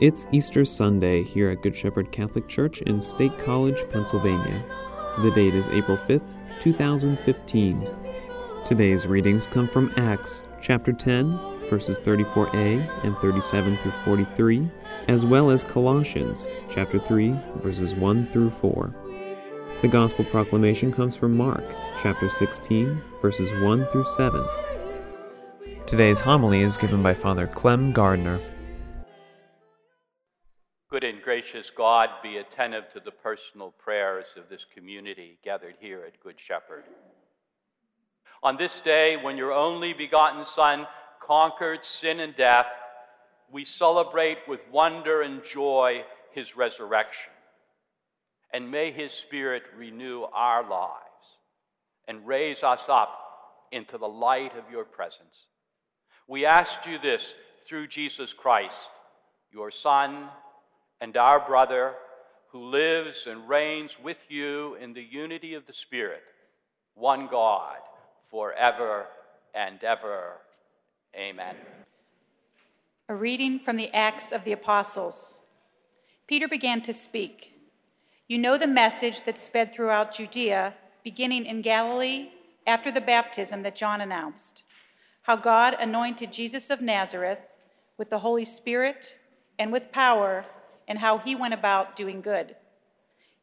It's Easter Sunday here at Good Shepherd Catholic Church in State College, Pennsylvania. The date is April 5th, 2015. Today's readings come from Acts chapter 10, verses 34a and 37 through 43, as well as Colossians chapter 3, verses 1 through 4. The Gospel proclamation comes from Mark chapter 16, verses 1 through 7. Today's homily is given by Father Clem Gardner. Gracious God, be attentive to the personal prayers of this community gathered here at Good Shepherd. On this day, when your only begotten Son conquered sin and death, we celebrate with wonder and joy his resurrection. And may his Spirit renew our lives and raise us up into the light of your presence. We ask you this through Jesus Christ, your Son and our brother, who lives and reigns with you in the unity of the Spirit, one God, forever and ever. Amen. A reading from the Acts of the Apostles. Peter began to speak. You know the message that sped throughout Judea, beginning in Galilee after the baptism that John announced. How God anointed Jesus of Nazareth with the Holy Spirit and with power, and how he went about doing good.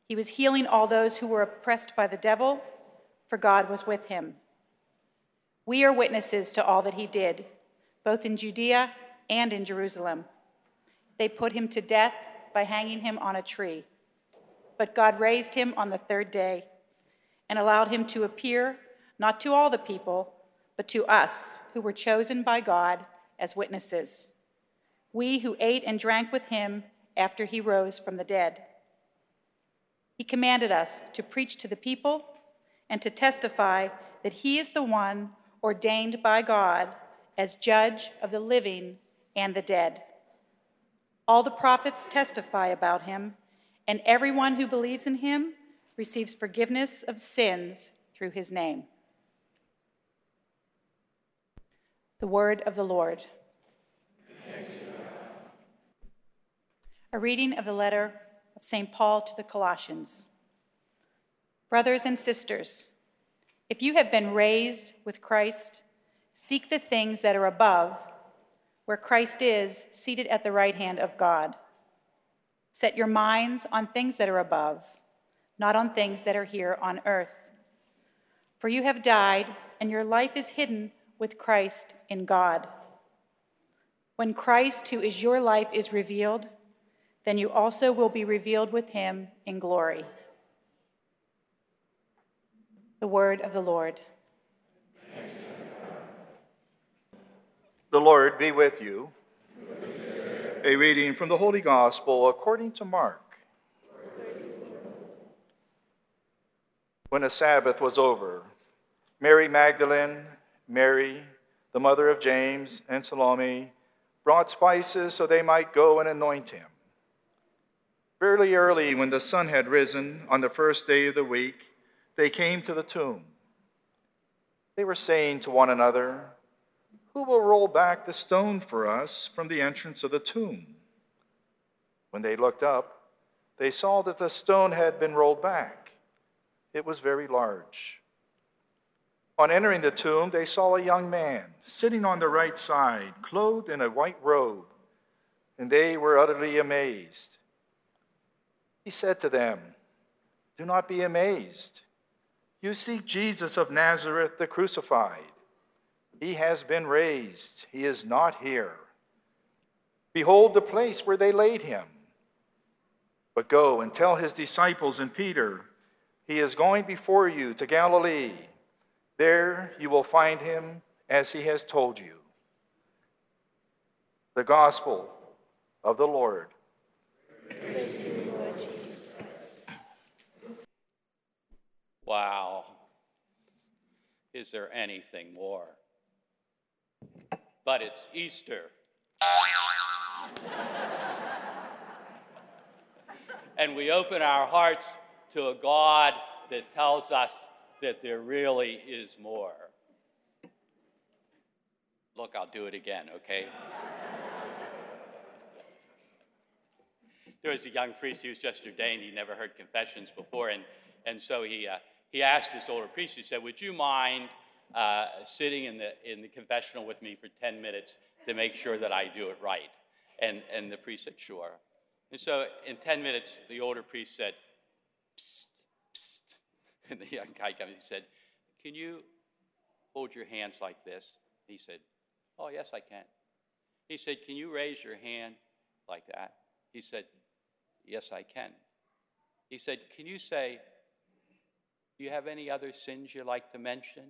He was healing all those who were oppressed by the devil, for God was with him. We are witnesses to all that he did, both in Judea and in Jerusalem. They put him to death by hanging him on a tree. But God raised him on the third day and allowed him to appear not to all the people, but to us who were chosen by God as witnesses. We who ate and drank with him after he rose from the dead. He commanded us to preach to the people and to testify that he is the one ordained by God as judge of the living and the dead. All the prophets testify about him, and everyone who believes in him receives forgiveness of sins through his name. The word of the Lord. A reading of the letter of St. Paul to the Colossians. Brothers and sisters, if you have been raised with Christ, seek the things that are above, where Christ is, seated at the right hand of God. Set your minds on things that are above, not on things that are here on earth. For you have died, and your life is hidden with Christ in God. When Christ, who is your life, is revealed, then you also will be revealed with him in glory. The word of the Lord. The Lord be with you. A reading from the Holy Gospel according to Mark. When the Sabbath was over, Mary Magdalene, Mary, the mother of James, and Salome brought spices so they might go and anoint him. Fairly early, when the sun had risen on the first day of the week, they came to the tomb. They were saying to one another, Who will roll back the stone for us from the entrance of the tomb? When they looked up, they saw that the stone had been rolled back. It was very large. On entering the tomb, they saw a young man sitting on the right side, clothed in a white robe, and they were utterly amazed. He said to them, Do not be amazed. You seek Jesus of Nazareth, the crucified. He has been raised, he is not here. Behold the place where they laid him. But go and tell his disciples and Peter, He is going before you to Galilee. There you will find him as he has told you. The Gospel of the Lord. Praise you, Lord Jesus. Wow. Is there anything more? But it's Easter. and we open our hearts to a God that tells us that there really is more. Look, I'll do it again, okay? there was a young priest, he was just ordained, he never heard confessions before, and, and so he, uh, he asked this older priest, he said, Would you mind uh, sitting in the, in the confessional with me for 10 minutes to make sure that I do it right? And, and the priest said, Sure. And so in 10 minutes, the older priest said, Psst, psst. And the young guy he said, Can you hold your hands like this? He said, Oh, yes, I can. He said, Can you raise your hand like that? He said, Yes, I can. He said, Can you say, Do you have any other sins you like to mention?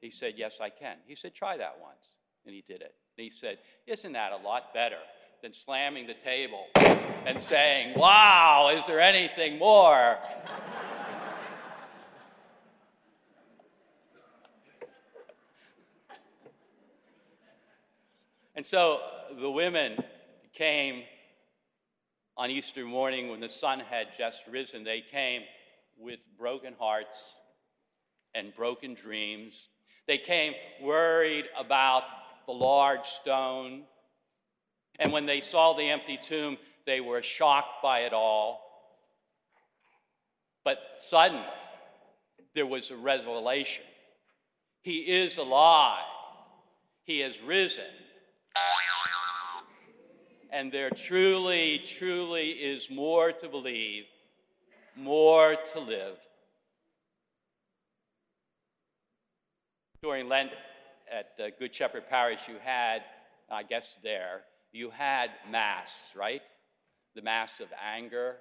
He said, Yes, I can. He said, Try that once. And he did it. And he said, Isn't that a lot better than slamming the table and saying, Wow, is there anything more? and so the women came on Easter morning when the sun had just risen. They came with broken hearts and broken dreams. They came worried about the large stone. And when they saw the empty tomb, they were shocked by it all. But suddenly, there was a revelation. He is alive. He has risen and there truly, truly is more to believe, more to live. During Lent at uh, Good Shepherd Parish, you had, I guess there, you had Mass, right? The Mass of anger,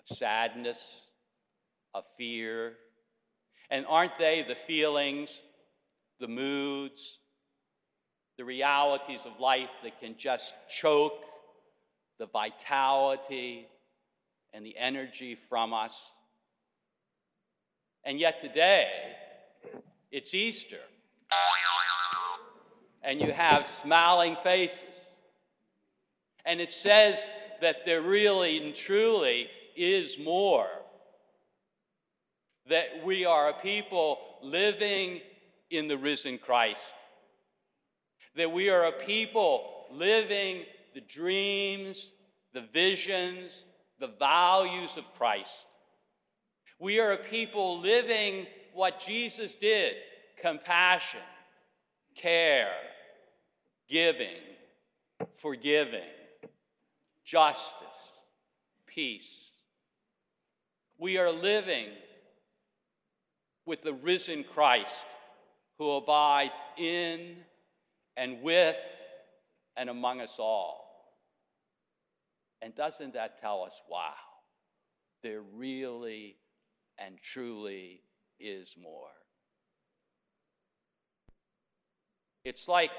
of sadness, of fear. And aren't they the feelings, the moods, the realities of life that can just choke the vitality and the energy from us. And yet today, it's Easter. And you have smiling faces. And it says that there really and truly is more. That we are a people living in the risen Christ that we are a people living the dreams, the visions, the values of Christ. We are a people living what Jesus did compassion, care, giving, forgiving, justice, peace. We are living with the risen Christ who abides in and with and among us all. And doesn't that tell us, wow, there really and truly is more? It's like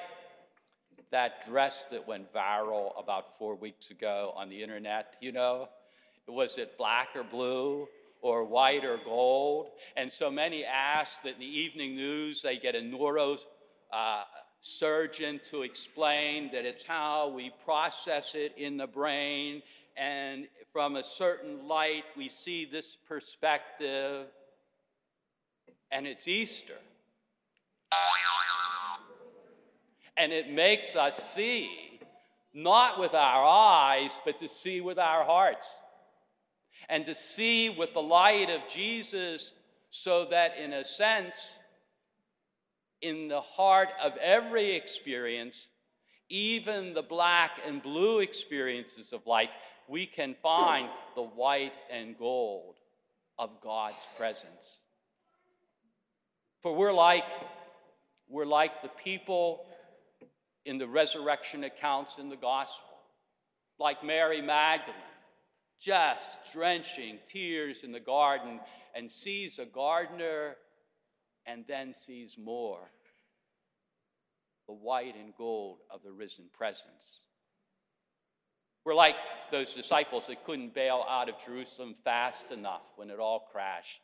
that dress that went viral about four weeks ago on the internet, you know? Was it black or blue or white or gold? And so many ask that in the evening news they get a neuro uh, surgeon to explain that it's how we process it in the brain, and from a certain light, we see this perspective, and it's Easter. And it makes us see, not with our eyes, but to see with our hearts. And to see with the light of Jesus, so that in a sense, in the heart of every experience, even the black and blue experiences of life, we can find the white and gold of God's presence. For we're like, we're like the people in the resurrection accounts in the gospel, like Mary Magdalene, just drenching tears in the garden and sees a gardener and then sees more the white and gold of the risen presence. We're like those disciples that couldn't bail out of Jerusalem fast enough when it all crashed.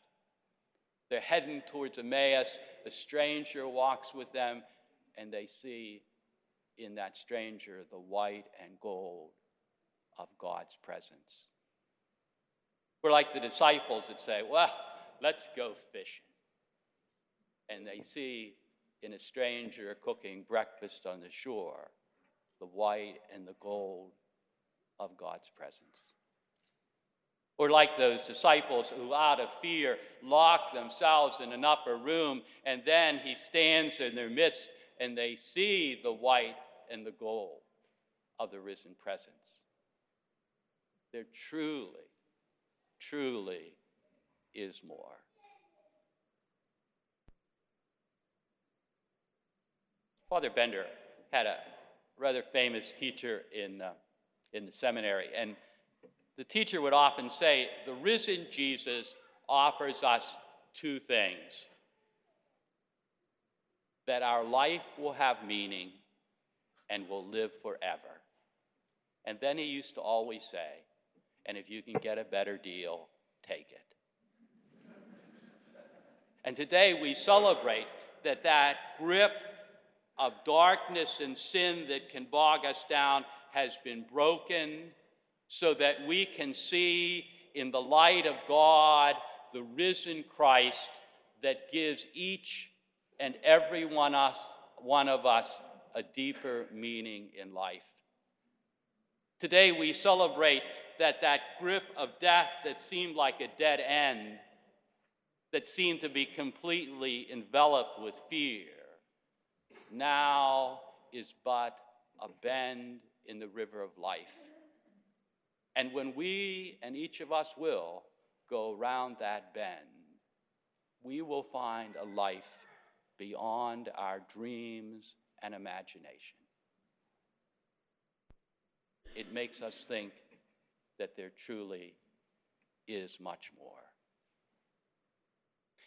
They're heading towards Emmaus. a stranger walks with them, and they see in that stranger the white and gold of God's presence. We're like the disciples that say, Well, let's go fishing and they see in a stranger cooking breakfast on the shore the white and the gold of God's presence. Or like those disciples who, out of fear, lock themselves in an upper room, and then he stands in their midst and they see the white and the gold of the risen presence. There truly, truly is more. Father Bender had a rather famous teacher in, uh, in the seminary, and the teacher would often say, The risen Jesus offers us two things that our life will have meaning and will live forever. And then he used to always say, and if you can get a better deal, take it. and today we celebrate that that grip of darkness and sin that can bog us down has been broken so that we can see in the light of God the risen Christ that gives each and every one, us, one of us a deeper meaning in life. Today we celebrate that that grip of death that seemed like a dead end, that seemed to be completely enveloped with fear, now is but a bend in the river of life. And when we, and each of us will, go around that bend, we will find a life beyond our dreams and imagination. It makes us think that there truly is much more.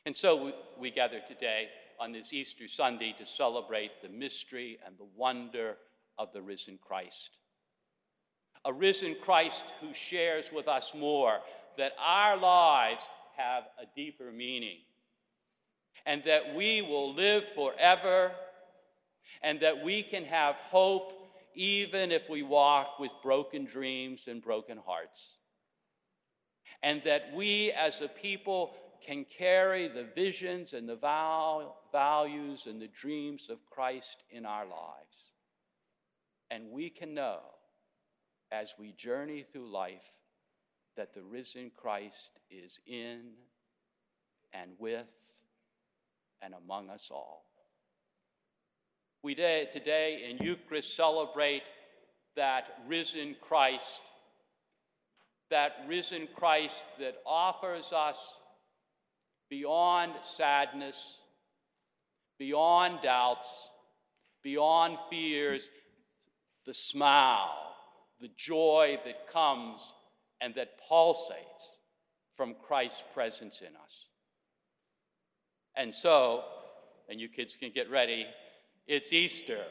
And so we, we gather today on this Easter Sunday to celebrate the mystery and the wonder of the risen Christ. A risen Christ who shares with us more that our lives have a deeper meaning and that we will live forever and that we can have hope even if we walk with broken dreams and broken hearts. And that we as a people can carry the visions and the val- values and the dreams of Christ in our lives. And we can know as we journey through life that the risen Christ is in and with and among us all. We today in Eucharist celebrate that risen Christ, that risen Christ that offers us beyond sadness, beyond doubts, beyond fears, the smile, the joy that comes and that pulsates from Christ's presence in us. And so, and you kids can get ready, it's Easter.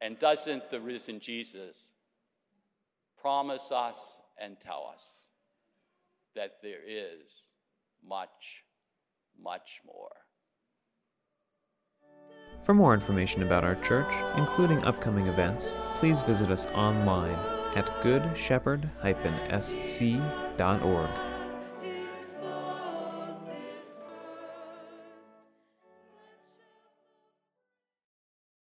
And doesn't the risen Jesus promise us and tell us that there is much, much more? For more information about our church, including upcoming events, please visit us online at goodshepherd-sc.org.